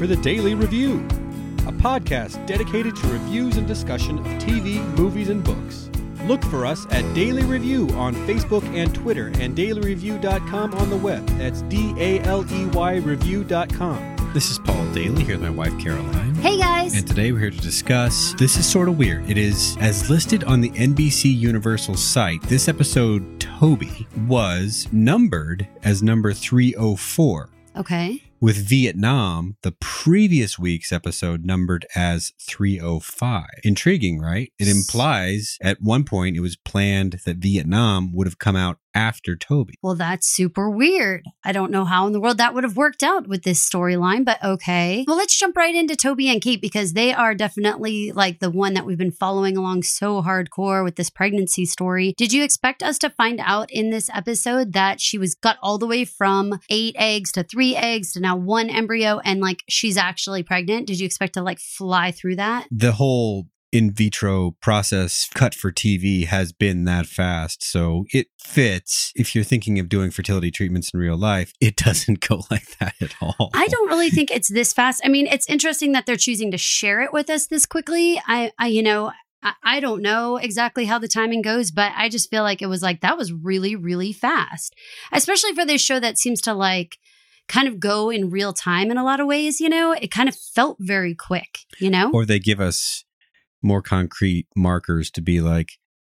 for the Daily Review, a podcast dedicated to reviews and discussion of TV, movies, and books. Look for us at Daily Review on Facebook and Twitter and dailyreview.com on the web. That's D A L E Y review.com. This is Paul Daly here with my wife Caroline. Hey guys. And today we're here to discuss. This is sort of weird. It is as listed on the NBC Universal site. This episode, Toby, was numbered as number 304. Okay. With Vietnam, the previous week's episode numbered as 305. Intriguing, right? It implies at one point it was planned that Vietnam would have come out after Toby. Well, that's super weird. I don't know how in the world that would have worked out with this storyline, but okay. Well, let's jump right into Toby and Kate because they are definitely like the one that we've been following along so hardcore with this pregnancy story. Did you expect us to find out in this episode that she was got all the way from eight eggs to three eggs to now one embryo and like she's actually pregnant? Did you expect to like fly through that? The whole in vitro process cut for TV has been that fast. So it fits. If you're thinking of doing fertility treatments in real life, it doesn't go like that at all. I don't really think it's this fast. I mean, it's interesting that they're choosing to share it with us this quickly. I, I you know, I, I don't know exactly how the timing goes, but I just feel like it was like that was really, really fast, especially for this show that seems to like kind of go in real time in a lot of ways. You know, it kind of felt very quick. You know, Or they give us more concrete markers to be like,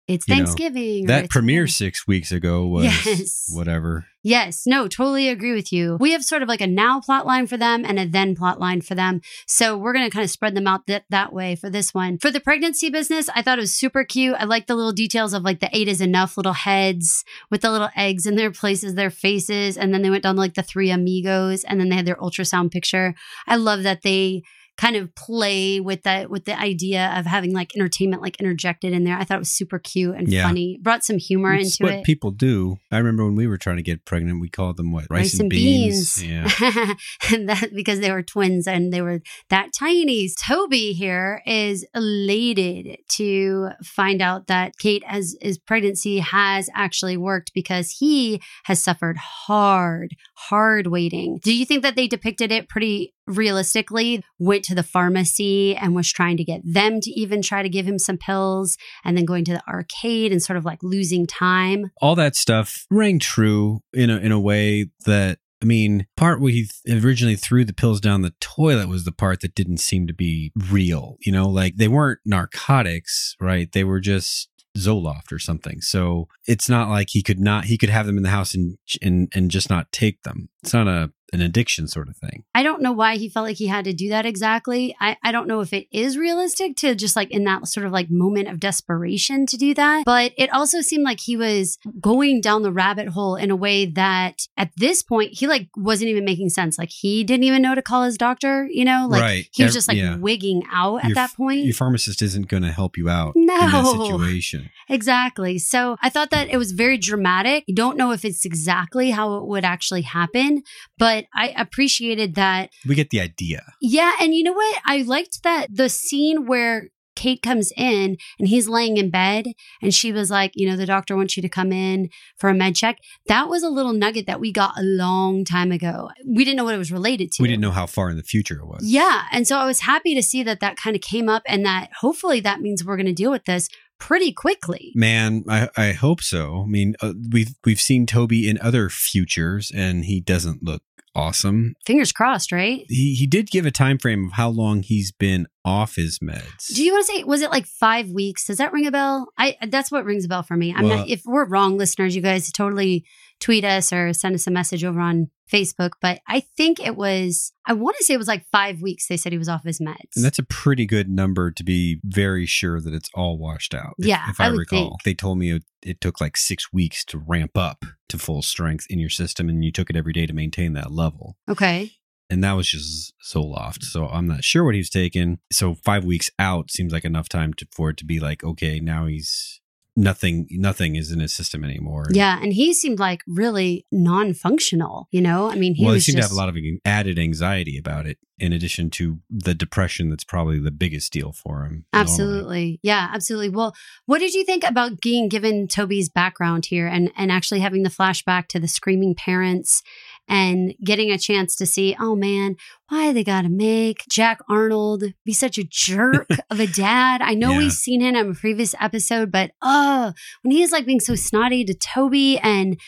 it's you know, Thanksgiving. that it's- premiere six weeks ago was Yes. whatever. Yes, no, totally agree with you. We have sort of like a now plot line for them and a then plot line for them. So we're going to kind of spread them out that, that way for this one. For the pregnancy business, I thought it was super cute. I like the little details of like the eight is enough little heads with the little eggs in their places, their faces. And then they went down to like the three amigos and then they had their ultrasound picture. I love that they kind of play with that with the idea of having like entertainment like interjected in there. I thought it was super cute and Yeah. funny. Brought some humor It's into what it. people do. I remember when we were trying to get pregnant, we called them what? Rice, rice and beans. Yeah. and that because they were twins and they were that tiny. Toby here is elated to find out that Kate has his pregnancy has actually worked because he has suffered hard, hard waiting. Do you think that they depicted it pretty realistically? Went to the pharmacy and was trying to get them to even try to give him some pills and then going to the arcade and sort of like losing time. all that stuff rang true in a in a way that I mean, part where he originally threw the pills down the toilet was the part that didn't seem to be real. You know, like they weren't narcotics, right? They were just Zoloft or something. So it's not like he could not he could have them in the house and and and just not take them. It's not a an addiction sort of thing. I don't know why he felt like he had to do that exactly. I, I don't know if it is realistic to just like in that sort of like moment of desperation to do that. But it also seemed like he was going down the rabbit hole in a way that at this point he like wasn't even making sense. Like he didn't even know to call his doctor, you know? Like Right. he was just like yeah. wigging out at Your that point. Your pharmacist isn't going to help you out in that No. situation. Exactly. So I thought that it was very dramatic. I don't know if it's exactly how it would actually happen, but I appreciated that We get the idea. Yeah, and you know what? I liked that the scene where Kate comes in and he's laying in bed and she was like, you know, the doctor wants you to come in for a med check. That was a little nugget that we got a long time ago. We didn't know what it was related to. We didn't know how far in the future it was. Yeah, and so I was happy to see that that kind of came up and that hopefully that means we're going to deal with this pretty quickly. Man, I, I hope so. I mean, uh, we've we've seen Toby in other futures, and he doesn't look awesome. Fingers crossed, right? He he did give a time frame of how long he's been off his meds. Do you want to say was it like five weeks? Does that ring a bell? I that's what rings a bell for me. I'm Well- not if we're wrong, listeners, you guys totally tweet us or send us a message over on Facebook. But I think it was I want to say it was like five weeks. They said he was off his meds. and that's a pretty good number to be very sure that it's all washed out. if- Yeah, if I, recall, think. they told me it, it took like six weeks to ramp up to full strength in your system, and you took it every day to maintain that level. okay. and that was just Zoloft. So I'm not sure what he's taking. So five weeks out seems like enough time to, for it to be like, okay, now he's nothing. Nothing is in his system anymore. Yeah, and he seemed like really non-functional. You know, I mean, he well, he seemed just to have a lot of added anxiety about it, in addition to the depression that's probably the biggest deal for him. normally. Absolutely. Yeah, absolutely. Well, what did you think about being given Toby's background here and and actually having the flashback to the screaming parents and getting a chance to see, oh man, why they got to make Jack Arnold be such a jerk of a dad. I know Yeah. we've seen it in a previous episode, but oh, when he is like being so snotty to Toby and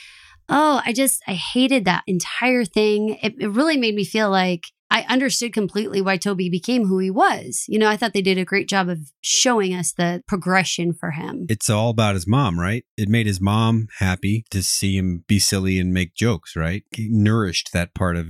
oh, I just, I hated that entire thing. It, it really made me feel like I understood completely why Toby became who he was. You know, I thought they did a great job of showing us the progression for him. It's all about his mom, right? It made his mom happy to see him be silly and make jokes, right? He nourished that part of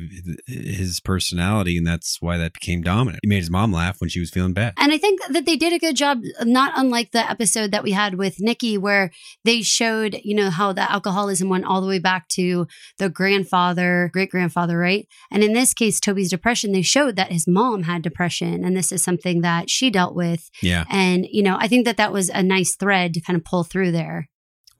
his personality, and that's why that became dominant. He made his mom laugh when she was feeling bad. And I think that they did a good job, not unlike the episode that we had with Nicky, where they showed, you know, how the alcoholism went all the way back to the grandfather, great grandfather, right? And in this case, Toby's depression, they showed that his mom had depression. And this is something that she dealt with. Yeah. And, you know, I think that that was a nice thread to kind of pull through there.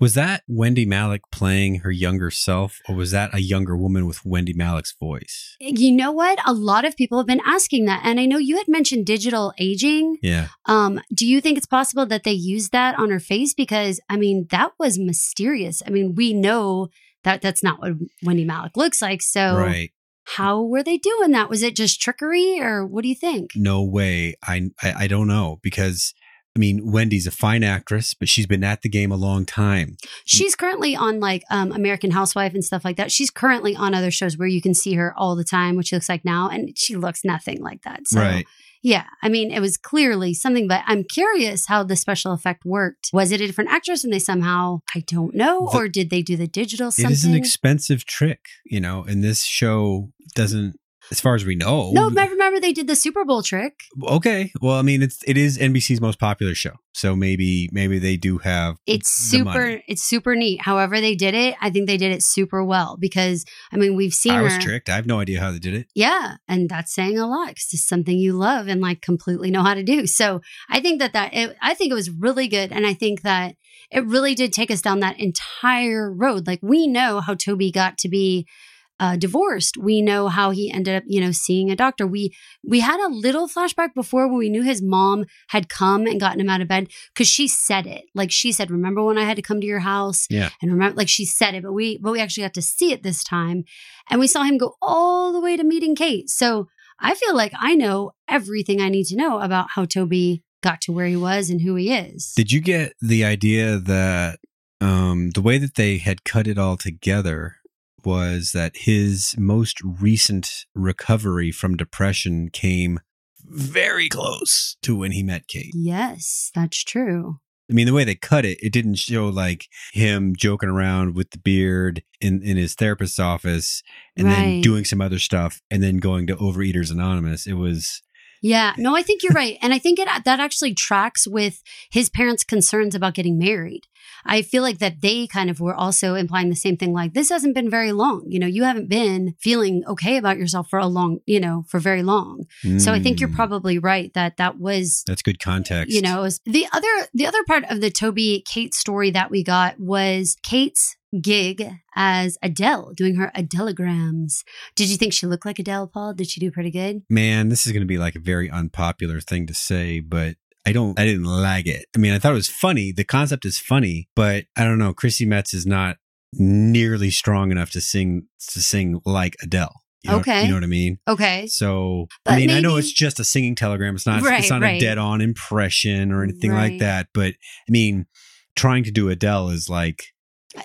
Was that Wendie Malick playing her younger self, or was that a younger woman with Wendie Malick's voice? You know what? A lot of people have been asking that. And I know you had mentioned digital aging. Yeah. Um, do you think it's possible that they used that on her face? Because I mean, that was mysterious. I mean, we know that that's not what Wendie Malick looks like. So Right. How were they doing that? Was it just trickery or what do you think? No way. I, I I don't know because I mean Wendie's a fine actress, but she's been at the game a long time. She's currently on like um, American Housewife and stuff like that. She's currently on other shows where you can see her all the time, which she looks like now, and she looks nothing like that. So Right. Yeah, I mean, it was clearly something, but I'm curious how the special effect worked. Was it a different actress and they somehow, I don't know, The- or did they do the digital It something? is an expensive trick, you know, and this show doesn't as far as we know. no, remember they did the Super Bowl trick. Okay. Well, I mean, it's it is NBC's most popular show, so maybe maybe they do have. It's super, money. it's super neat. However, they did it, I think they did it super well because I mean, we've seen I was her. tricked. I have no idea how they did it. Yeah, and that's saying a lot because it's something you love and like completely know how to do. So I think that that it, I think it was really good, and I think that it really did take us down that entire road. Like we know how Toby got to be uh, divorced. We know how he ended up, you know, seeing a doctor. We we had a little flashback before when we knew his mom had come and gotten him out of bed because she said it. Like she said, "Remember when I had to come to your house?" Yeah. and remember, like she said it, but we but we actually got to see it this time, and we saw him go all the way to meeting Kate. So I feel like I know everything I need to know about how Toby got to where he was and who he is. Did you get the idea that um, the way that they had cut it all together was that his most recent recovery from depression came very close to when he met Kate. yes, that's true. I mean, the way they cut it, it didn't show like him joking around with the beard in, in his therapist's office and then doing some other stuff and then going to Overeaters Anonymous. It was, Yeah, no, I think you're right, and I think it that actually tracks with his parents' concerns about getting married. I feel like that they kind of were also implying the same thing. Like this hasn't been very long. You know, you haven't been feeling okay about yourself for a long, you know, for very long. So I think you're Mm, probably right that that was That's good context. you know it was the other the other part of the toby kate story that we got was kate's gig as adele doing her Adelegrams. did you think she looked like adele paul did she do pretty good man, this is going to be like a very unpopular thing to say, but I don't, I didn't lag it. I mean, I thought it was funny. The concept is funny, but I don't know. Chrissy Metz is not nearly strong enough to sing, to sing like Adele. You know, Okay. You know what I mean? okay So, But I mean, I know it's just a singing telegram. It's not, Right, it's not right. a dead on impression or anything Right. like that. But I mean, trying to do Adele is like,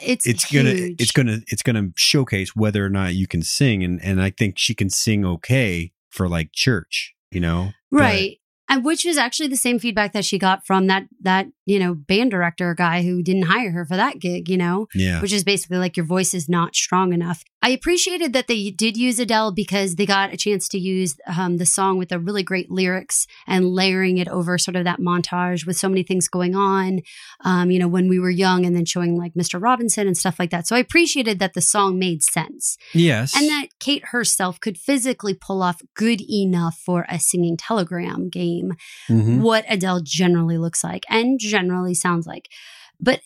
it's it's gonna it's gonna it's gonna showcase whether or not you can sing and and I think she can sing okay for like church, you know. But- right and which was actually the same feedback that she got from that that you know band director guy who didn't hire her for that gig you know yeah. which is basically like your voice is not strong enough. I appreciated that they did use Adele because they got a chance to use um, the song with the really great lyrics and layering it over sort of that montage with so many things going on, um, you know, when we were young and then showing like Mr. Robinson and stuff like that. So I appreciated that the song made sense Yes. and that Kate herself could physically pull off good enough for a singing telegram game Mhm. what Adele generally looks like and generally sounds like. But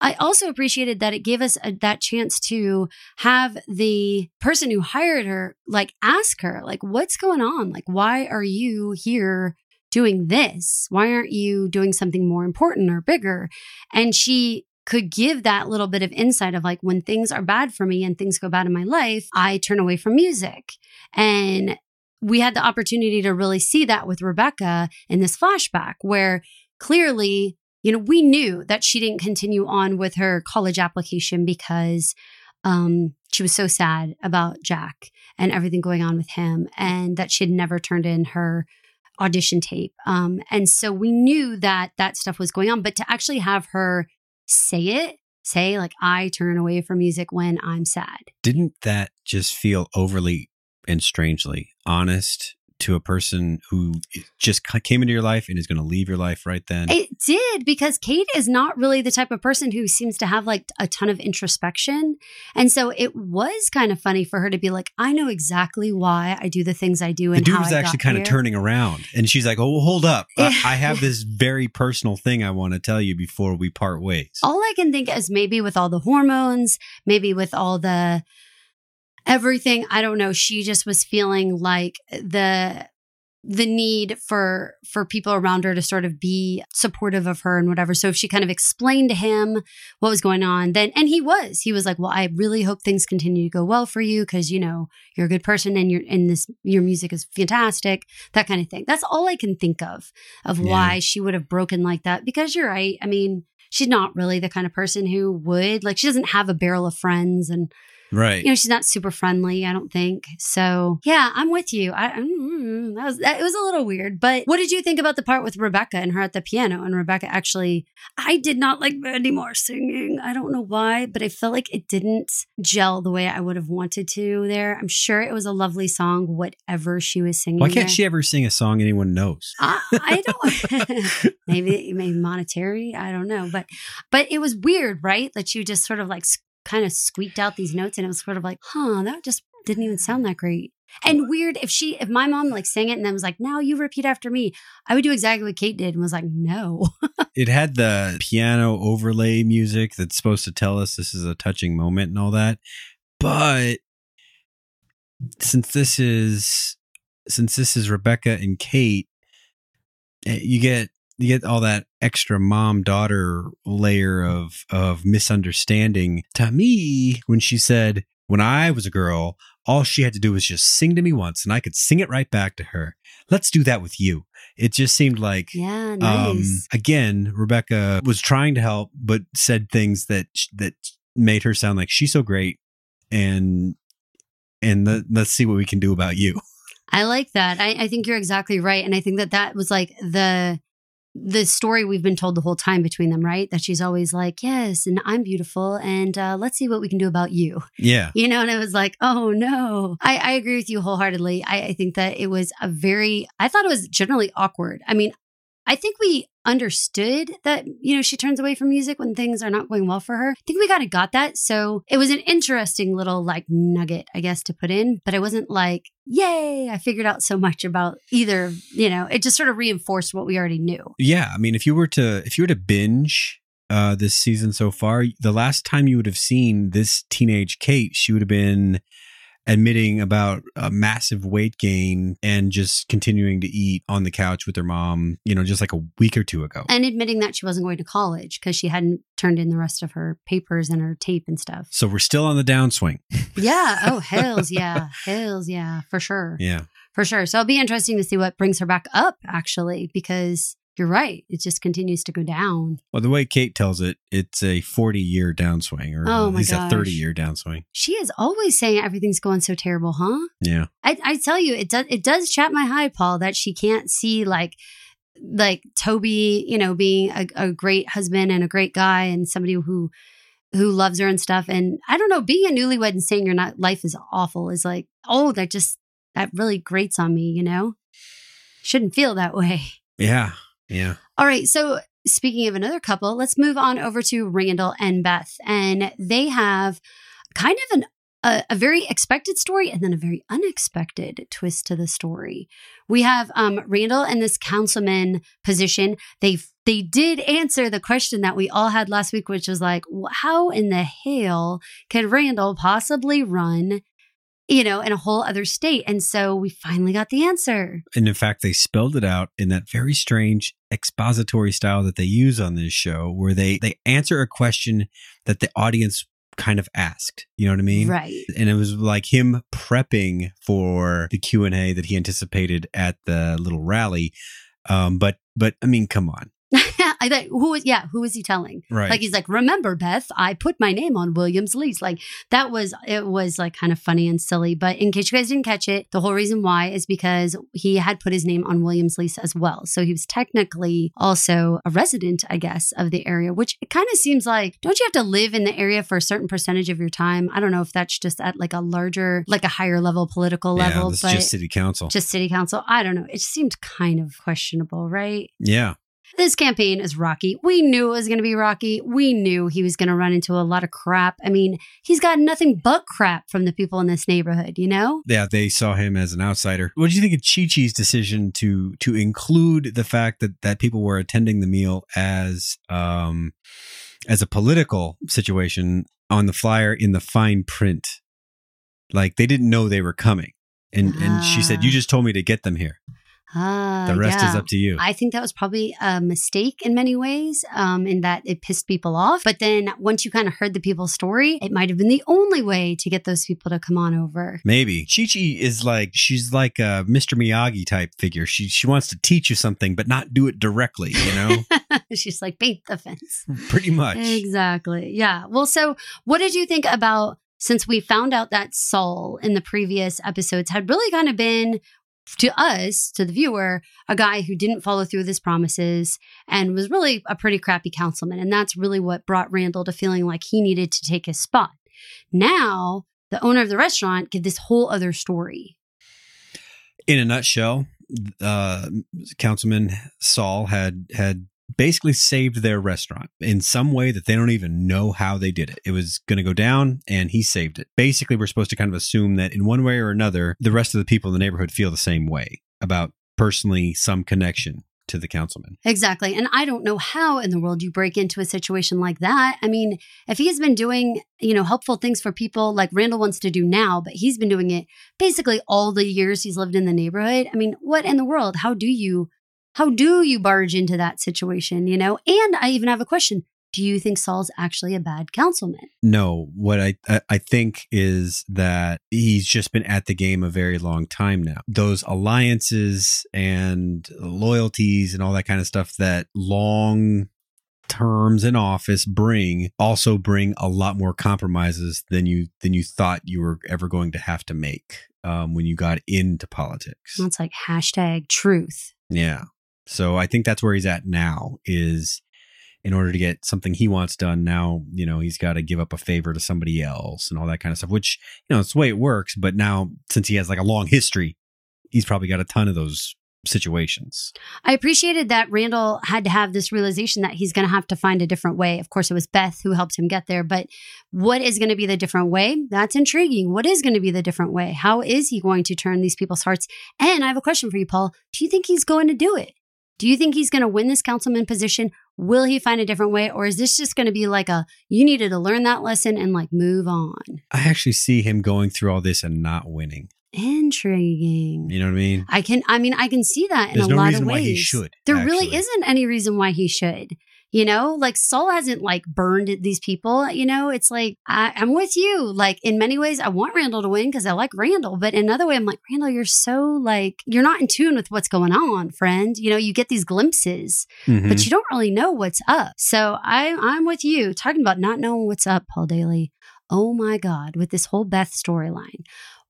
I also appreciated that it gave us a, that chance to have the person who hired her like ask her like what's going on like why are you here doing this why aren't you doing something more important or bigger and she could give that little bit of insight of like when things are bad for me and things go bad in my life, I turn away from music. And we had the opportunity to really see that with Rebecca in this flashback where clearly, you know, we knew that she didn't continue on with her college application because um, she was so sad about Jack and everything going on with him, and that she had never turned in her audition tape. Um, and so we knew that that stuff was going on, but to actually have her say it, say, like, I turn away from music when I'm sad. Didn't that just feel overly and strangely honest to a person who just came into your life and is going to leave your life right then? It did because Kate is not really the type of person who seems to have like a ton of introspection. And so it was kind of funny for her to be like, I know exactly why I do the things I do. And the dude was actually kind of turning around and she's like, Oh, hold up. I, I have this very personal thing I want to tell you before we part ways. All I can think is maybe with all the hormones, maybe with all the everything, I don't know, she just was feeling like the the need for for people around her to sort of be supportive of her and whatever. So if she kind of explained to him what was going on, then and he was. He was like, "Well, I really hope things continue to go well for you because you know, you're a good person and your and this your music is fantastic." That kind of thing. That's all I can think of of Yeah. why she would have broken like that because you're right. I mean, she's not really the kind of person who would like she doesn't have a barrel of friends and Right. you know she's not super friendly i don't think. So yeah i'm with you. I mm, that was that, it was a little weird. But what did you think about the part with rebecca and her at the piano? And rebecca actually i did not like Mandy Moore singing. I don't know why but i felt like it didn't gel the way i would have wanted to there. I'm sure it was a lovely song whatever she was singing Why can't there. she ever sing a song anyone knows? I, I don't maybe maybe monetary? I don't know. But but it was weird right? That you just sort of like kind of squeaked out these notes and it was sort of like huh that just didn't even sound that great and weird if she if my mom like sang it and then was like now you repeat after me i would do exactly what kate did and was like no it had the piano overlay music that's supposed to tell us this is a touching moment and all that. But since this is since this is Rebecca and Kate, eh, you get you get all that extra mom daughter layer of of misunderstanding. To me, when she said, "When I was a girl, all she had to do was just sing to me once, and I could sing it right back to her." Let's do that with you. It just seemed like yeah nice um, again, Rebecca was trying to help, but said things that that made her sound like she's so great, and and the, let's see what we can do about you. I like that. I, I think you're exactly right, and I think that that was like the the story we've been told the whole time between them, right? That she's always like, "Yes, and I'm beautiful, and uh, let's see what we can do about you." Yeah, You know, and I was like, "Oh no!" I, I agree with you wholeheartedly. I, I think that it was a very. I thought it was generally awkward. I mean, I think we understood that you know she turns away from music when things are not going well for her. I think we kind of got that. So it was an interesting little like nugget, I guess, to put in. But I wasn't like, "Yay!" I figured out so much about either. You know, it just sort of reinforced what we already knew. yeah. I mean, if you were to if you were to binge uh, this season so far, the last time you would have seen this teenage Kate, she would have been admitting about a massive weight gain and just continuing to eat on the couch with her mom. You know, just like a week or two ago. And admitting that she wasn't going to college because she hadn't turned in the rest of her papers and her tape and stuff. So we're still on the downswing. Yeah. Oh, hells yeah. Hells yeah, for sure. Yeah. For sure. So it'll be interesting to see what brings her back up, actually, because you're right. It just continues to go down. Well, the way Kate tells it, it's a 40 year downswing, or Oh at least a 30 year downswing. She is always saying everything's going so terrible, huh? Yeah. I, I tell you, it does it does chat my high, Paul, that she can't see like like Toby, you know, being a, a great husband and a great guy and somebody who who loves her and stuff. And I don't know, being a newlywed and saying your not life is awful is like, oh, that just that really grates on me, you know? Shouldn't feel that way. Yeah. Yeah. All right. So, speaking of another couple, let's move on over to Randall and Beth. And they have kind of an a, a very expected story and then a very unexpected twist to the story. We have um, Randall in this councilman position. They they did answer the question that we all had last week, which was like, how in the hell could Randall possibly run you know, in a whole other state. And so we finally got the answer. And in fact, they spelled it out in that very strange expository style that they use on this show, where they they answer a question that the audience kind of asked. You know what I mean? Right. And it was like him prepping for the Q and A that he anticipated at the little rally. Um, but but I mean, come on. I thought, who was, yeah, who was he telling? Right. Like, he's like, remember, Beth, I put my name on Williams' lease. Like, that was, it was like kind of funny and silly. But in case you guys didn't catch it, the whole reason why is because he had put his name on Williams' lease as well. So he was technically also a resident, I guess, of the area, which it kind of seems like, don't you have to live in the area for a certain percentage of your time? I don't know if that's just at like a larger, like a higher level political yeah, level, is but just city council. just city council. I don't know. It seemed kind of questionable, right? yeah. This campaign is rocky. We knew it was going to be rocky. We knew he was going to run into a lot of crap. I mean, he's got nothing but crap from the people in this neighborhood, you know? Yeah, they saw him as an outsider. What do you think of Chi Chi's decision to to include the fact that that people were attending the meal as um as a political situation on the flyer in the fine print? Like they didn't know they were coming. And and she said, Ah. "You just told me to get them here. Ah, The rest is up to you." I think that was probably a mistake in many ways, um, in that it pissed people off. But then once you kind of heard the people's story, it might have been the only way to get those people to come on over. Maybe Chi Chi is like she's like a Mr. Miyagi type figure. She she wants to teach you something, but not do it directly. You know, She's like, paint the fence. pretty much. Exactly. Yeah. Well, so what did you think about since we found out that Saul in the previous episodes had really kind of been to us, to the viewer, a guy who didn't follow through with his promises and was really a pretty crappy councilman. And that's really what brought Randall to feeling like he needed to take his spot. Now, the owner of the restaurant gave this whole other story. in a nutshell, uh, Councilman Saul had had basically saved their restaurant in some way that they don't even know how they did it. It was going to go down, and he saved it. Basically, we're supposed to kind of assume that in one way or another, the rest of the people in the neighborhood feel the same way about personally some connection to the councilman. Exactly. And I don't know how in the world you break into a situation like that. I mean, if he has been doing, you know, helpful things for people like Randall wants to do now, but he's been doing it basically all the years he's lived in the neighborhood. I mean, what in the world? How do you how do you barge into that situation, you know? And I even have a question. Do you think Saul's actually a bad councilman? No, what I I- think is that he's just been at the game a very long time now. Those alliances and loyalties and all that kind of stuff that long terms in office bring also bring a lot more compromises than you than you thought you were ever going to have to make um, when you got into politics. That's like hashtag truth. Yeah. So I think that's where he's at now is in order to get something he wants done now, you know, he's got to give up a favor to somebody else and all that kind of stuff, which, you know, it's the way it works. But now, since he has like a long history, he's probably got a ton of those situations. I appreciated that Randall had to have this realization that he's going to have to find a different way. Of course, it was Beth who helped him get there, but what is going to be the different way? That's intriguing. What is going to be the different way? How is he going to turn these people's hearts? And I have a question for you, Paul. Do you think he's going to do it? Do you think he's going to win this councilman position? Will he find a different way? Or is this just going to be like a, you needed to learn that lesson and like move on? I actually see him going through all this and not winning. Intriguing. You know what I mean? I can, I mean, I can see that in There's a no lot of ways. why he should. There really isn't any reason why he should. You know, like Saul hasn't like burned these people. You know, it's like I, I'm with you. Like in many ways, I want Randall to win because I like Randall, but in another way, I'm like Randall, you're so like you're not in tune with what's going on, friend. You know, you get these glimpses, Mhm. but you don't really know what's up. So I, I'm with you. Talking about not knowing what's up, Paul Daly. Oh my God, with this whole Beth storyline.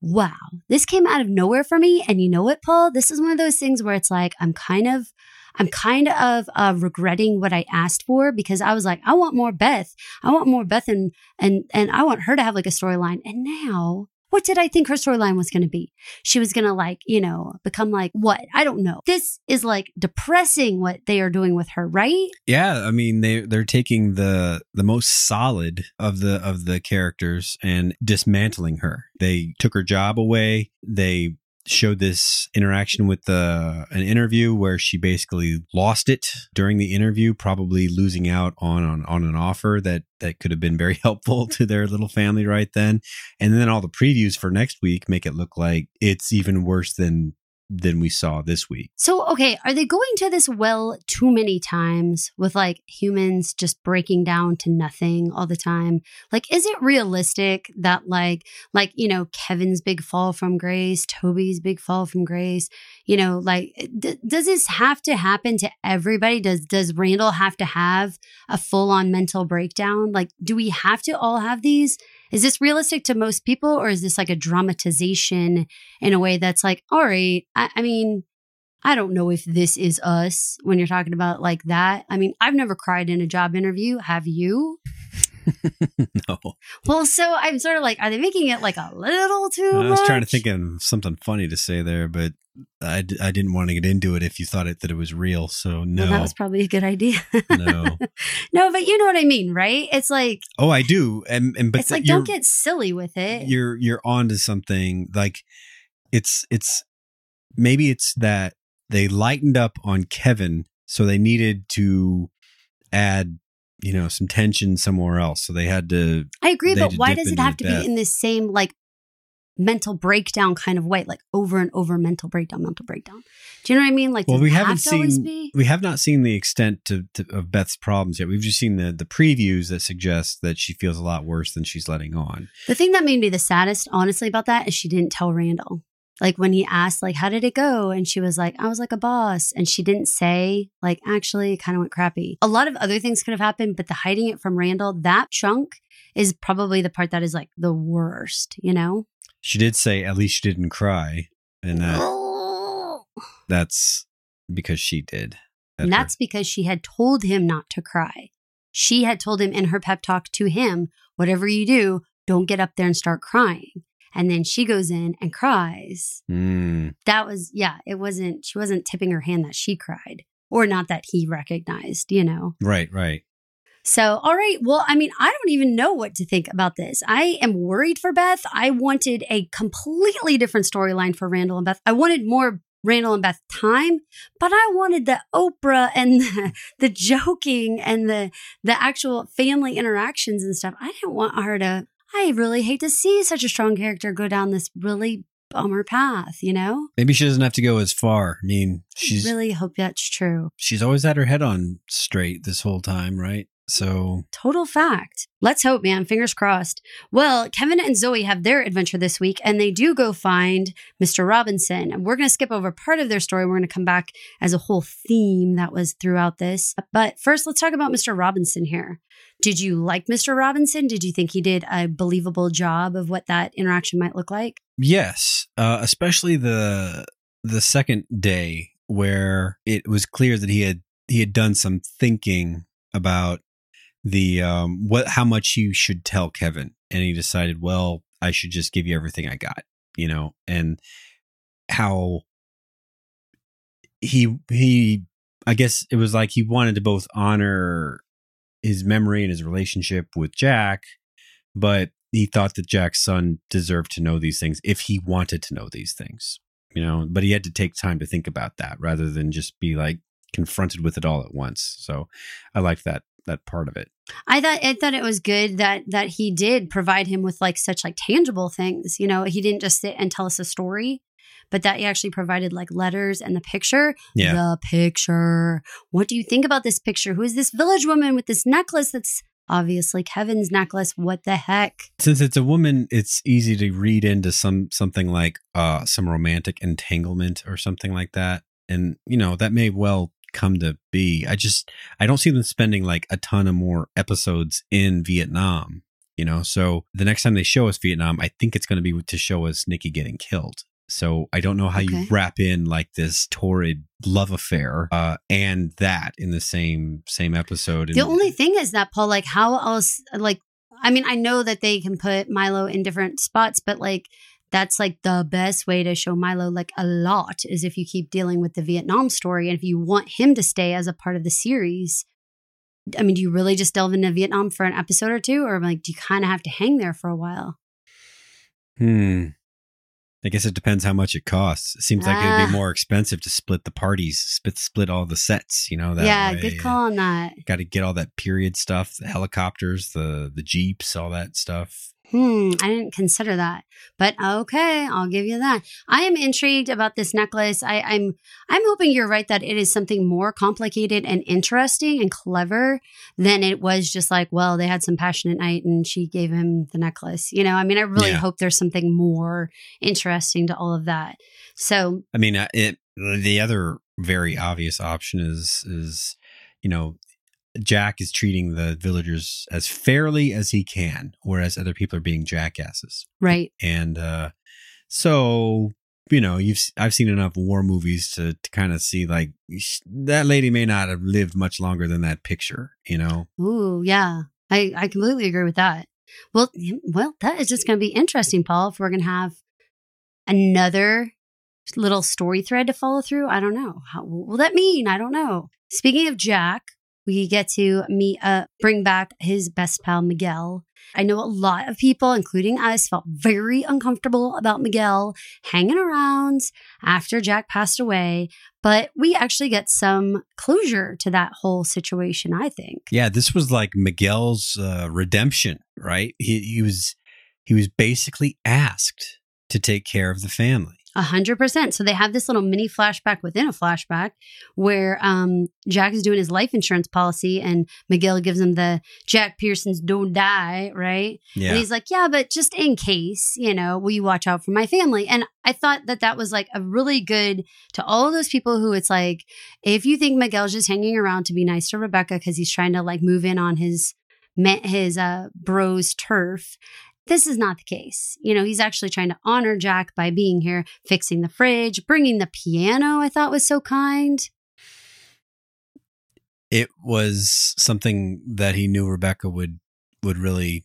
Wow, this came out of nowhere for me. And you know what, Paul? This is one of those things where it's like I'm kind of I'm kind of uh, regretting what I asked for because I was like, I want more Beth. I want more Beth and and and I want her to have like a storyline. And now, what did I think her storyline was going to be? She was going to like, you know, become like what? I don't know. This is like depressing what they are doing with her, right? Yeah, I mean they they're taking the the most solid of the of the characters and dismantling her. They took her job away. They showed this interaction with the an interview where she basically lost it during the interview, probably losing out on on, on an offer that that could have been very helpful to their little family right then. And then all the previews for next week make it look like it's even worse than than we saw this week. So, okay, are they going to this well too many times with like humans just breaking down to nothing all the time? Like, is it realistic that like, like, you know, Kevin's big fall from grace, Toby's big fall from grace, you know, like, d- does this have to happen to everybody? Does, does Randall have to have a full on mental breakdown? Like, do we have to all have these? Is this realistic to most people, or is this like a dramatization in a way that's like, all right, I, I mean, I don't know if this is us when you're talking about like that. I mean, I've never cried in a job interview. Have you? no. Well, so I'm sort of like, are they making it like a little too I was trying to think of something funny to say there, but I, d- I didn't want to get into it if you thought it that it was real. So no, Well, that was probably a good idea. no. no, but you know what I mean, right? It's like, Oh, I do, and and but it's like, don't get silly with it. you're you're onto something. Like it's it's maybe it's that they lightened up on Kevin, so they needed to add you know some tension somewhere else. So they had to I agree, but why does it have to be in the same like mental breakdown kind of way, like over and over mental breakdown, mental breakdown? Do you know what I mean? Like, Well, we haven't have seen we have not seen the extent to, to, of Beth's problems yet. We've just seen the the previews that suggest that she feels a lot worse than she's letting on. The thing that made me the saddest, honestly, about that is she didn't tell Randall. Like when he asked, like, how did it go? And she was like, I was like a boss. And she didn't say, like, actually, it kind of went crappy. A lot of other things could have happened, but the hiding it from Randall, that chunk is probably the part that is like the worst, you know? She did say at least she didn't cry, and that that's because she did. And that's because she had told him not to cry. She had told him in her pep talk to him, whatever you do, don't get up there and start crying. And then she goes in and cries. Mm, That was, yeah, it wasn't, she wasn't tipping her hand that she cried or not that he recognized, you know? right, right. So, all right. Well, I mean, I don't even know what to think about this. I am worried for Beth. I wanted a completely different storyline for Randall and Beth. I wanted more Randall and Beth time, but I wanted the Oprah and the, the joking and the the actual family interactions and stuff. I didn't want her to. I really hate to see such a strong character go down this really bummer path. You know, Maybe she doesn't have to go as far. I mean, she's I really hope that's true. she's always had her head on straight this whole time, right? So Total fact. Let's hope, man. Fingers crossed. Well, Kevin and Zoe have their adventure this week, and they do go find Mr. Robinson. And we're going to skip over part of their story. We're going to come back as a whole theme that was throughout this. But first, let's talk about Mr. Robinson here. Did you like Mr. Robinson? Did you think he did a believable job of what that interaction might look like? yes, uh, especially the the second day where it was clear that he had he had done some thinking about the um what how much you should tell Kevin, and he decided, well, I should just give you everything I got, you know, and how he he I guess it was like he wanted to both honor his memory and his relationship with Jack, but he thought that Jack's son deserved to know these things if he wanted to know these things, you know, but he had to take time to think about that rather than just be like confronted with it all at once. So I liked that that part of it. I thought I thought it was good that that he did provide him with like such like tangible things. You know, he didn't just sit and tell us a story, but that he actually provided like letters and the picture. Yeah. The picture. What do you think about this picture? Who is this village woman with this necklace that's obviously Kevin's necklace? What the heck? Since it's a woman, it's easy to read into some something like uh some romantic entanglement or something like that. And you know, that may well come to be. I just I don't see them spending like a ton of more episodes in Vietnam, you know. So the next time they show us Vietnam, I think it's going to be to show us Nicky getting killed. So I don't know how Okay. you wrap in like this torrid love affair uh and that in the same same episode. The And- only thing is that Paul, like, how else? Like, I mean, I know that they can put Milo in different spots, but like, that's like the best way to show Milo like a lot is if you keep dealing with the Vietnam story, and if you want him to stay as a part of the series. I mean, do you really just delve into Vietnam for an episode or two, or like, do you kind of have to hang there for a while? Hmm. I guess it depends how much it costs. It seems like it'd Ah. be more expensive to split the parties, split split all the sets. You know that. yeah, way. good call on that. Got to get all that period stuff, the helicopters, the the jeeps, all that stuff. Hmm, I didn't consider that, but okay, I'll give you that. I am intrigued about this necklace. I, I'm I'm hoping you're right that it is something more complicated and interesting and clever than it was just like, well, they had some passionate night and she gave him the necklace. You know, I mean, I really Yeah. hope there's something more interesting to all of that. So I mean, uh, it. The other very obvious option is is you know Jack is treating the villagers as fairly as he can, whereas other people are being jackasses. right, And uh, so, you know, you've I've seen enough war movies to to kind of see like that lady may not have lived much longer than that picture. You know, ooh, yeah, I I completely agree with that. Well, well, that is just going to be interesting, Paul. If we're going to have another little story thread to follow through, I don't know. How what will that mean? I don't know. Speaking of Jack, we get to meet, uh, bring back his best pal Miguel. I know a lot of people, including us, felt very uncomfortable about Miguel hanging around after Jack passed away, but we actually get some closure to that whole situation. I think. yeah, this was like Miguel's uh, redemption, right? He he was he was basically asked to take care of the family. A hundred percent. So they have this little mini flashback within a flashback where um, Jack is doing his life insurance policy and Miguel gives him the Jack Pearson's don't die, right? Yeah, And he's like, yeah, but just in case, you know, will you watch out for my family? And I thought that that was like a really good to all of those people who it's like, if you think Miguel's just hanging around to be nice to Rebecca because he's trying to like move in on his me- his uh, bros turf. This is not the case. You know, he's actually trying to honor Jack by being here, fixing the fridge, bringing the piano. I thought was so kind. it was something that he knew Rebecca would would really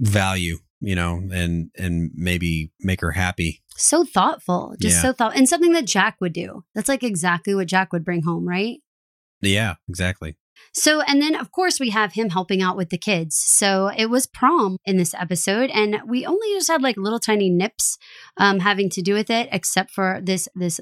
value, you know, and and maybe make her happy. So thoughtful, just Yeah. so thought, and something that Jack would do. That's like exactly what Jack would bring home, right? Yeah, exactly. So, and then of course we have him helping out with the kids. So it was prom in this episode, and we only just had like little tiny nips um, having to do with it, except for this this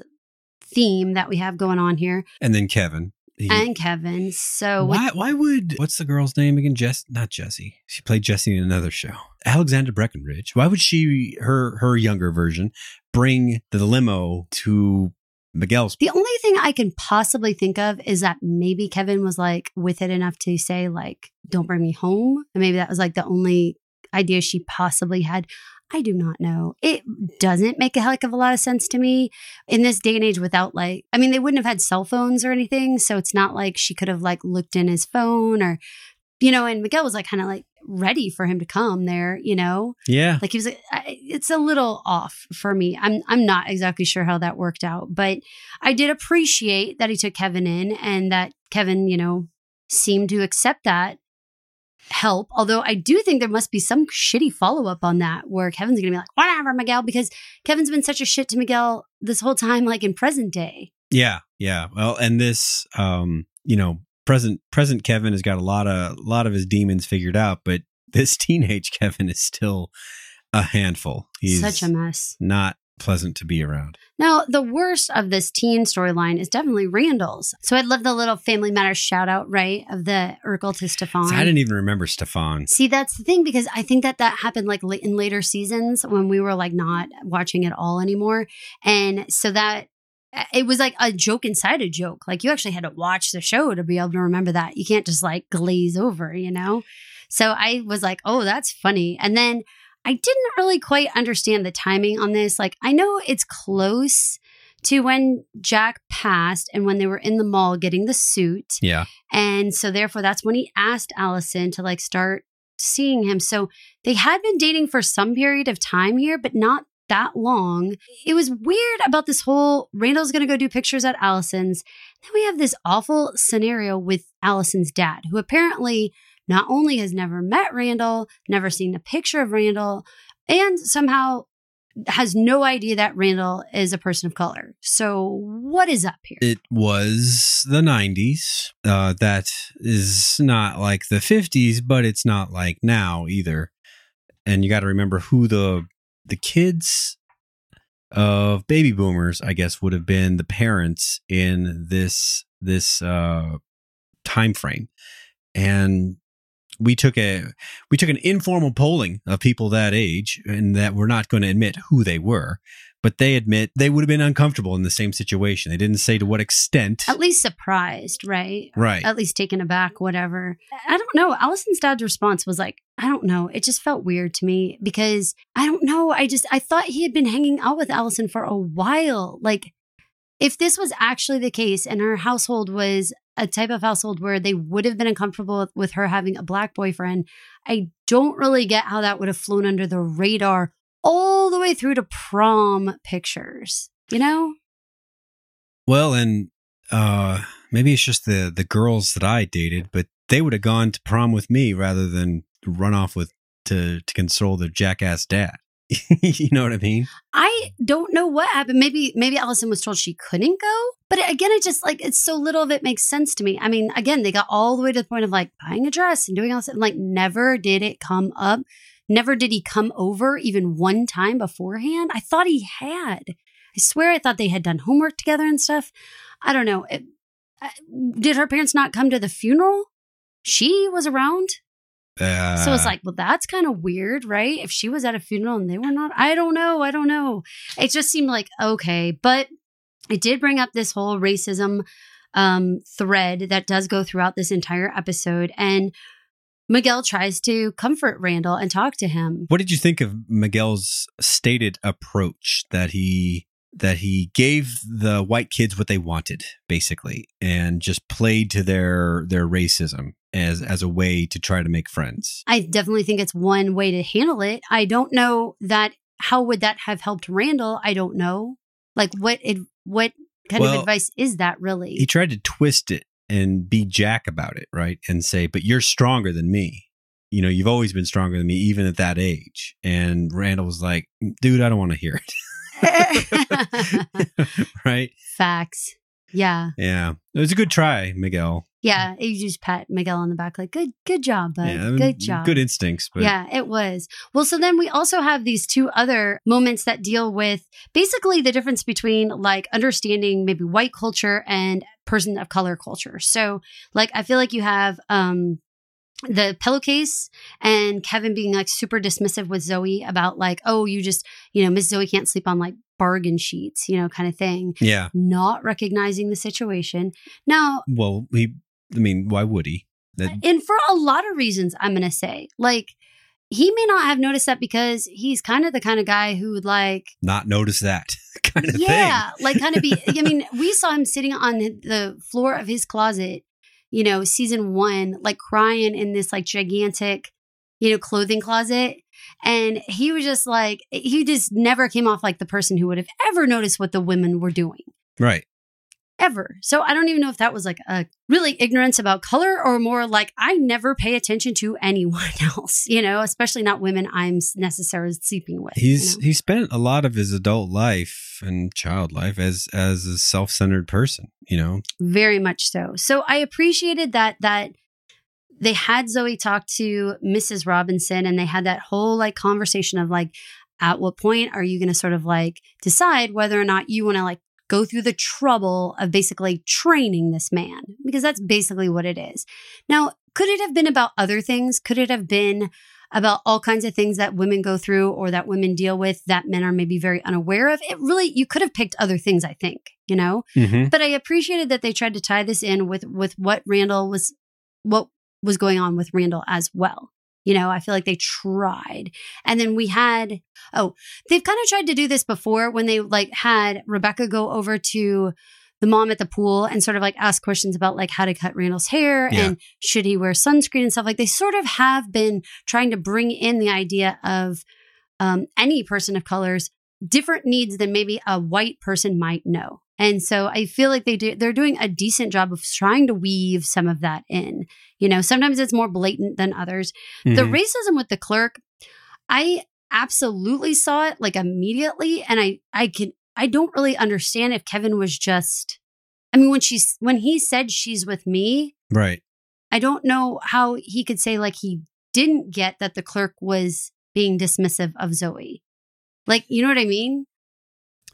theme that we have going on here, And then Kevin. He, and Kevin. So with- why why would what's the girl's name again? Jess not Jessie. She played Jessie in another show. Alexandra Breckenridge. Why would she her her younger version bring the limo to Miguel's the only thing I can possibly think of is that maybe Kevin was like with it enough to say like, "Don't bring me home," and maybe that was like the only idea she possibly had. I do not know. It doesn't make a heck of a lot of sense to me in this day and age without like, I mean, they wouldn't have had cell phones or anything. So it's not like she could have like looked in his phone or, you know, and Miguel was like kind of like ready for him to come there, you know? Yeah. Like he was like, I- it's a little off for me. I'm, I'm not exactly sure how that worked out, but I did appreciate that he took Kevin in and that Kevin, you know, seemed to accept that help. Although I do think there must be some shitty follow up on that where Kevin's going to be like, whatever, Miguel, because Kevin's been such a shit to Miguel this whole time, like in present day. Yeah, yeah. Well, and this, um, you know, present present Kevin has got a lot of a lot of his demons figured out, but this teenage Kevin is still a handful. He's such a mess. not pleasant to be around. Now, the worst of this teen storyline is definitely Randall's. So I'd love the little Family Matters shout out, right, of the Urkel to Stefan. So I didn't even remember Stefan. See, that's the thing because I think that that happened like late in later seasons when we were like not watching it all anymore. And so that it was like a joke inside a joke. Like you actually had to watch the show to be able to remember that. You can't just like glaze over, you know? So I was like, oh, that's funny. And then I didn't really quite understand the timing on this. Like, I know it's close to when Jack passed and when they were in the mall getting the suit. Yeah. And so therefore that's when he asked Allison to like start seeing him. So they had been dating for some period of time here, but not that long. It was weird about this whole Randall's going to go do pictures at Allison's. Then we have this awful scenario with Allison's dad, who apparently not only has never met Randall, never seen a picture of Randall, and somehow has no idea that Randall is a person of color. So what is up here? It was the 90s. Uh, that is not like the 50s, but it's not like now either. And you got to remember who the the kids of baby boomers, I guess, would have been the parents in this this uh, time frame, and we took a we took an informal polling of people that age, and that we're not going to admit who they were, but they admit they would have been uncomfortable in the same situation. They didn't say to what extent. At least surprised, right? Right. At least taken aback, whatever. I don't know. Allison's dad's response was like, I don't know. It just felt weird to me because I don't know. I just, I thought he had been hanging out with Allison for a while. Like, if this was actually the case and her household was a type of household where they would have been uncomfortable with her having a black boyfriend, I don't really get how that would have flown under the radar all the way through to prom pictures, you know? Well, and uh, maybe it's just the the girls that I dated, but they would have gone to prom with me rather than run off with to to console their jackass dad. you know what I mean? I don't know what happened. Maybe maybe Allison was told she couldn't go. But again, it just like it's so little of it makes sense to me. I mean, again, they got all the way to the point of like buying a dress and doing all this. And like never did it come up. Never did he come over even one time beforehand. I thought he had. I swear I thought they had done homework together and stuff. I don't know. It, uh, did her parents not come to the funeral? She was around. Uh, So it's like, well, that's kind of weird, right? If she was at a funeral and they were not, I don't know. I don't know. It just seemed like, okay. But it did bring up this whole racism um, thread that does go throughout this entire episode. And Miguel tries to comfort Randall and talk to him. What did you think of Miguel's stated approach that he that he gave the white kids what they wanted basically and just played to their their racism as as a way to try to make friends. I definitely think it's one way to handle it. I don't know that how would that have helped Randall? I don't know. Like what it what kind of advice is that really? He tried to twist it and be Jack about it, right? And say, "But you're stronger than me. You know, you've always been stronger than me even at that age." And Randall was like, "Dude, I don't want to hear it." right? Facts. Yeah. Yeah. It was a good try, Miguel. Yeah. You just pat Miguel on the back like, good, good job, bud. yeah, good job. Good instincts, but yeah, it was. Well, so then we also have these two other moments that deal with basically the difference between like understanding maybe white culture and person of color culture. So, like, I feel like you have um the pillowcase and Kevin being like super dismissive with Zoe about like, oh, you just, you know, Miss Zoe can't sleep on like bargain sheets, you know, kind of thing. yeah. Not recognizing the situation. Now, Well, he. I mean, why would he? That and for a lot of reasons, I'm going to say, like, he may not have noticed that because he's kind of the kind of guy who would like, not notice that kind of yeah, like kind of be. I mean, we saw him sitting on the floor of his closet, you know, season one, like crying in this like gigantic, you know, clothing closet. And he was just like, he just never came off like the person who would have ever noticed what the women were doing. Right. Ever. So I don't even know if that was like a really ignorance about color or more like I never pay attention to anyone else, you know, especially not women I'm necessarily sleeping with. you He's know? he spent a lot of his adult life and child life as as a self centered person. You know. very much so. So I appreciated that that they had Zoe talk to Mrs. Robinson and they had that whole like conversation of like at what point are you going to sort of like decide whether or not you want to like go through the trouble of basically training this man because that's basically what it is. Now, could it have been about other things? Could it have been about all kinds of things that women go through or that women deal with that men are maybe very unaware of? It really you could have picked other things, I think, you know? Mm-hmm. but I appreciated that they tried to tie this in with with what Randall was what was going on with Randall as well. You know, I feel like they tried. And then we had oh, they've kind of tried to do this before when they like had Rebecca go over to the mom at the pool and sort of like ask questions about like how to cut Randall's hair Yeah. and should he wear sunscreen and stuff like they sort of have been trying to bring in the idea of um, any person of colors different needs than maybe a white person might know. And so I feel like they do they're doing a decent job of trying to weave some of that in. You know, sometimes it's more blatant than others. The Mhm. racism with the clerk, I absolutely saw it like immediately and I I can I don't really understand if Kevin was just I mean when she's when he said she's with me, right. I don't know how he could say like he didn't get that the clerk was being dismissive of Zoe. Like, you know what I mean?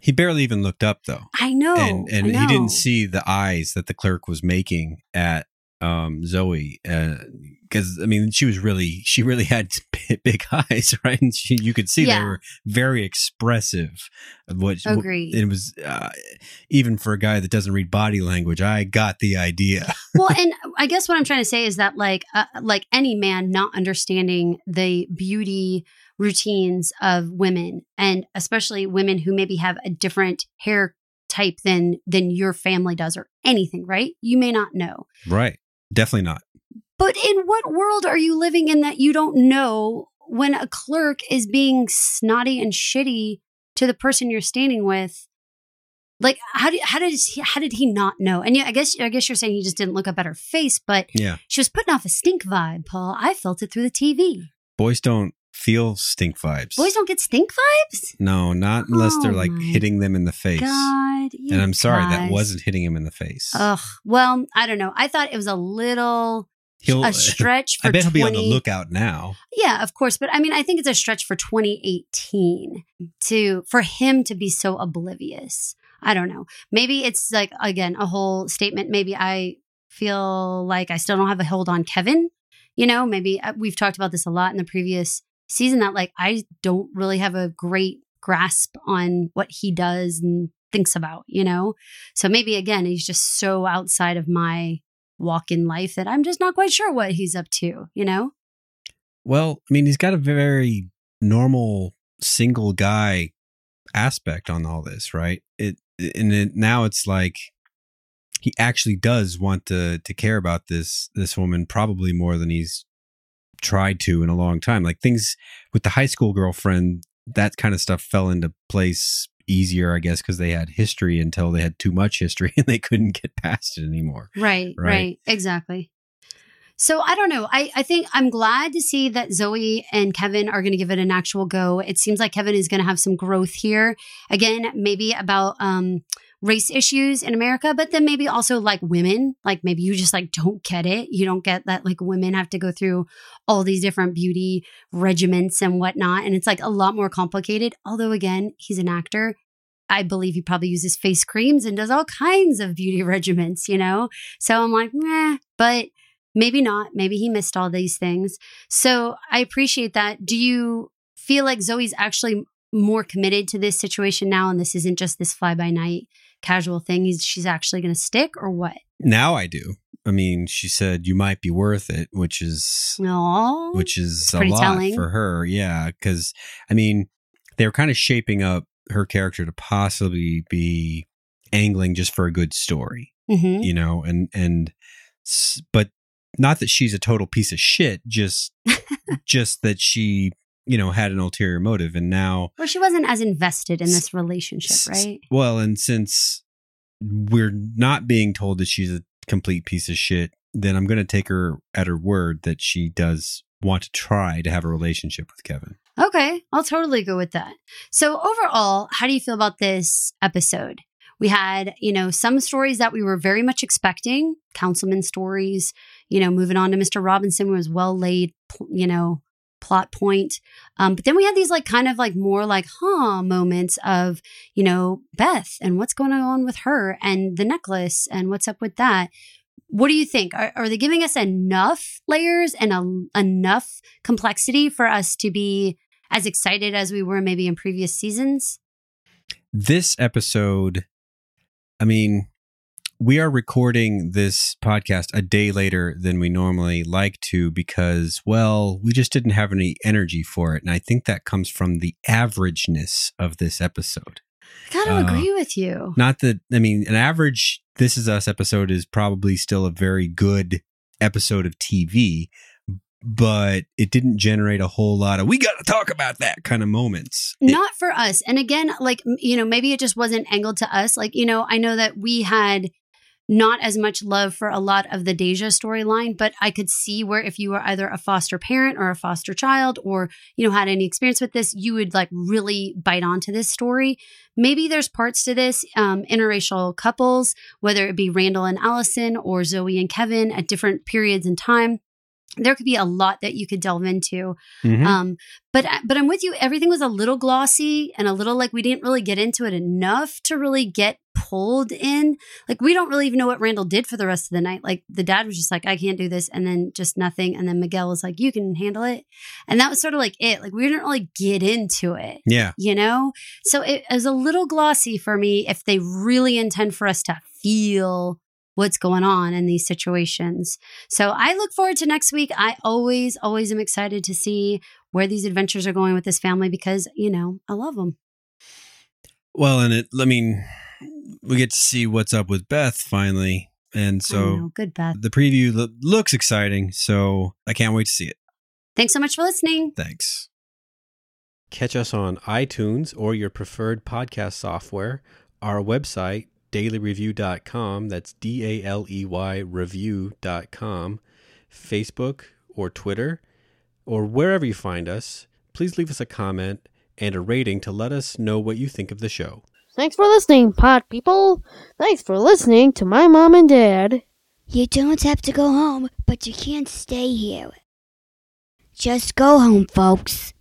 He barely even looked up though. I know. and and I he didn't see the eyes that the clerk was making at um Zoe because I mean she was really she really had big, big eyes right and she, you could see Yeah. they were very expressive of what Agreed. it was uh, even for a guy that doesn't read body language I got the idea well, and I guess what I'm trying to say is that like uh, like any man not understanding the beauty routines of women and especially women who maybe have a different hair type than than your family does or anything, right? You may not know. right definitely not But in what world are you living in that you don't know when a clerk is being snotty and shitty to the person you're standing with? Like how did how did he, how did he not know? And yeah, I guess I guess you're saying he just didn't look up at her face, but yeah she was putting off a stink vibe, Paul. I felt it through the TV. boys don't feel stink vibes Boys don't get stink vibes. no not unless they're Oh like hitting them in the face God, and I'm sorry that wasn't hitting him in the face Ugh. Well, I don't know. I thought it was a little he'll a stretch for I bet he'll be on the lookout now Yeah, of course, but I mean, I think it's a stretch for 2018 to for him to be so oblivious. I don't know. Maybe it's like again a whole statement. Maybe I feel like I still don't have a hold on Kevin. You know, maybe uh, we've talked about this a lot in the previous season that like I don't really have a great grasp on what he does and thinks about, you know? So maybe again, he's just so outside of my walk in life that I'm just not quite sure what he's up to, you know? Well, I mean, he's got a very normal single guy aspect on all this, right? It and it, now it's like he actually does want to to care about this this woman probably more than he's tried to in a long time. Like things with the high school girlfriend, that kind of stuff fell into place easier, I guess, because they had history until they had too much history and they couldn't get past it anymore. Right, right, Right. exactly. So I don't know. I, I think I'm glad to see that Zoe and Kevin are going to give it an actual go. It seems like Kevin is going to have some growth here. Again, maybe about um, race issues in America, but then maybe also like women. Like maybe you just like don't get it. You don't get that like women have to go through all these different beauty regiments and whatnot. And it's like a lot more complicated. Although, again, he's an actor. I believe he probably uses face creams and does all kinds of beauty regimens, you know? So I'm like, meh, but maybe not. Maybe he missed all these things. So I appreciate that. Do you feel like Zoe's actually more committed to this situation now and this isn't just this fly by night casual thing? He's, she's actually going to stick or what? Now I do. I mean, she said you might be worth it, which is No. which is a lot telling. for her. Yeah, because I mean, they were kind of shaping up her character to possibly be angling just for a good story, hmm you know, and and but not that she's a total piece of shit, just just that she you know had an ulterior motive, and now Well, she wasn't as invested in this relationship, s- right? Well, and since we're not being told that she's a complete piece of shit, then I'm going to take her at her word that she does want to try to have a relationship with Kevin. Okay, I'll totally go with that. So, overall, how do you feel about this episode? We had, you know, some stories that we were very much expecting, councilman stories, you know, moving on to Mr. Robinson was well laid, you know, plot point. Um, but then we had these like kind of like more like, huh, moments of, you know, Beth and what's going on with her and the necklace and what's up with that. What do you think? Are, are they giving us enough layers and a, enough complexity for us to be as excited as we were maybe in previous seasons? This episode, I mean, we are recording this podcast a day later than we normally like to because, well, we just didn't have any energy for it. And I think that comes from the averageness of this episode. I gotta Uh, agree with you. Not that I mean, an average This Is Us episode is probably still a very good episode of TV, but it didn't generate a whole lot of we got to talk about that kind of moments. It- Not for us. And again, like, you know, maybe it just wasn't angled to us. Like, you know, I know that we had not as much love for a lot of the Deja storyline, but I could see where if you were either a foster parent or a foster child or, you know, had any experience with this, you would like really bite onto this story. Maybe there's parts to this, um, interracial couples, whether it be Randall and Allison or Zoe and Kevin at different periods in time. there could be a lot that you could delve into. Mhm. Um, but but I'm with you. Everything was a little glossy and a little like we didn't really get into it enough to really get pulled in. Like we don't really even know what Randall did for the rest of the night. Like the dad was just like, I can't do this, and then just nothing. And then Miguel was like, You can handle it, and that was sort of like it. Like we didn't really get into it. yeah. You know, so it is a little glossy for me if they really intend for us to feel what's going on in these situations. So I look forward to next week. I always, always am excited to see where these adventures are going with this family because, you know, I love them. Well, and it, I mean, we get to see what's up with Beth finally. And so know. good, Beth. the preview lo- looks exciting. So I can't wait to see it. Thanks so much for listening. Thanks. Catch us on iTunes or your preferred podcast software, our website, daleyreview.com, that's D A L E Y review.com, Facebook or Twitter, or wherever you find us. Please leave us a comment and a rating to let us know what you think of the show. Thanks for listening, pot people. Thanks for listening to my mom and dad. You don't have to go home, but you can't stay here. Just go home, folks.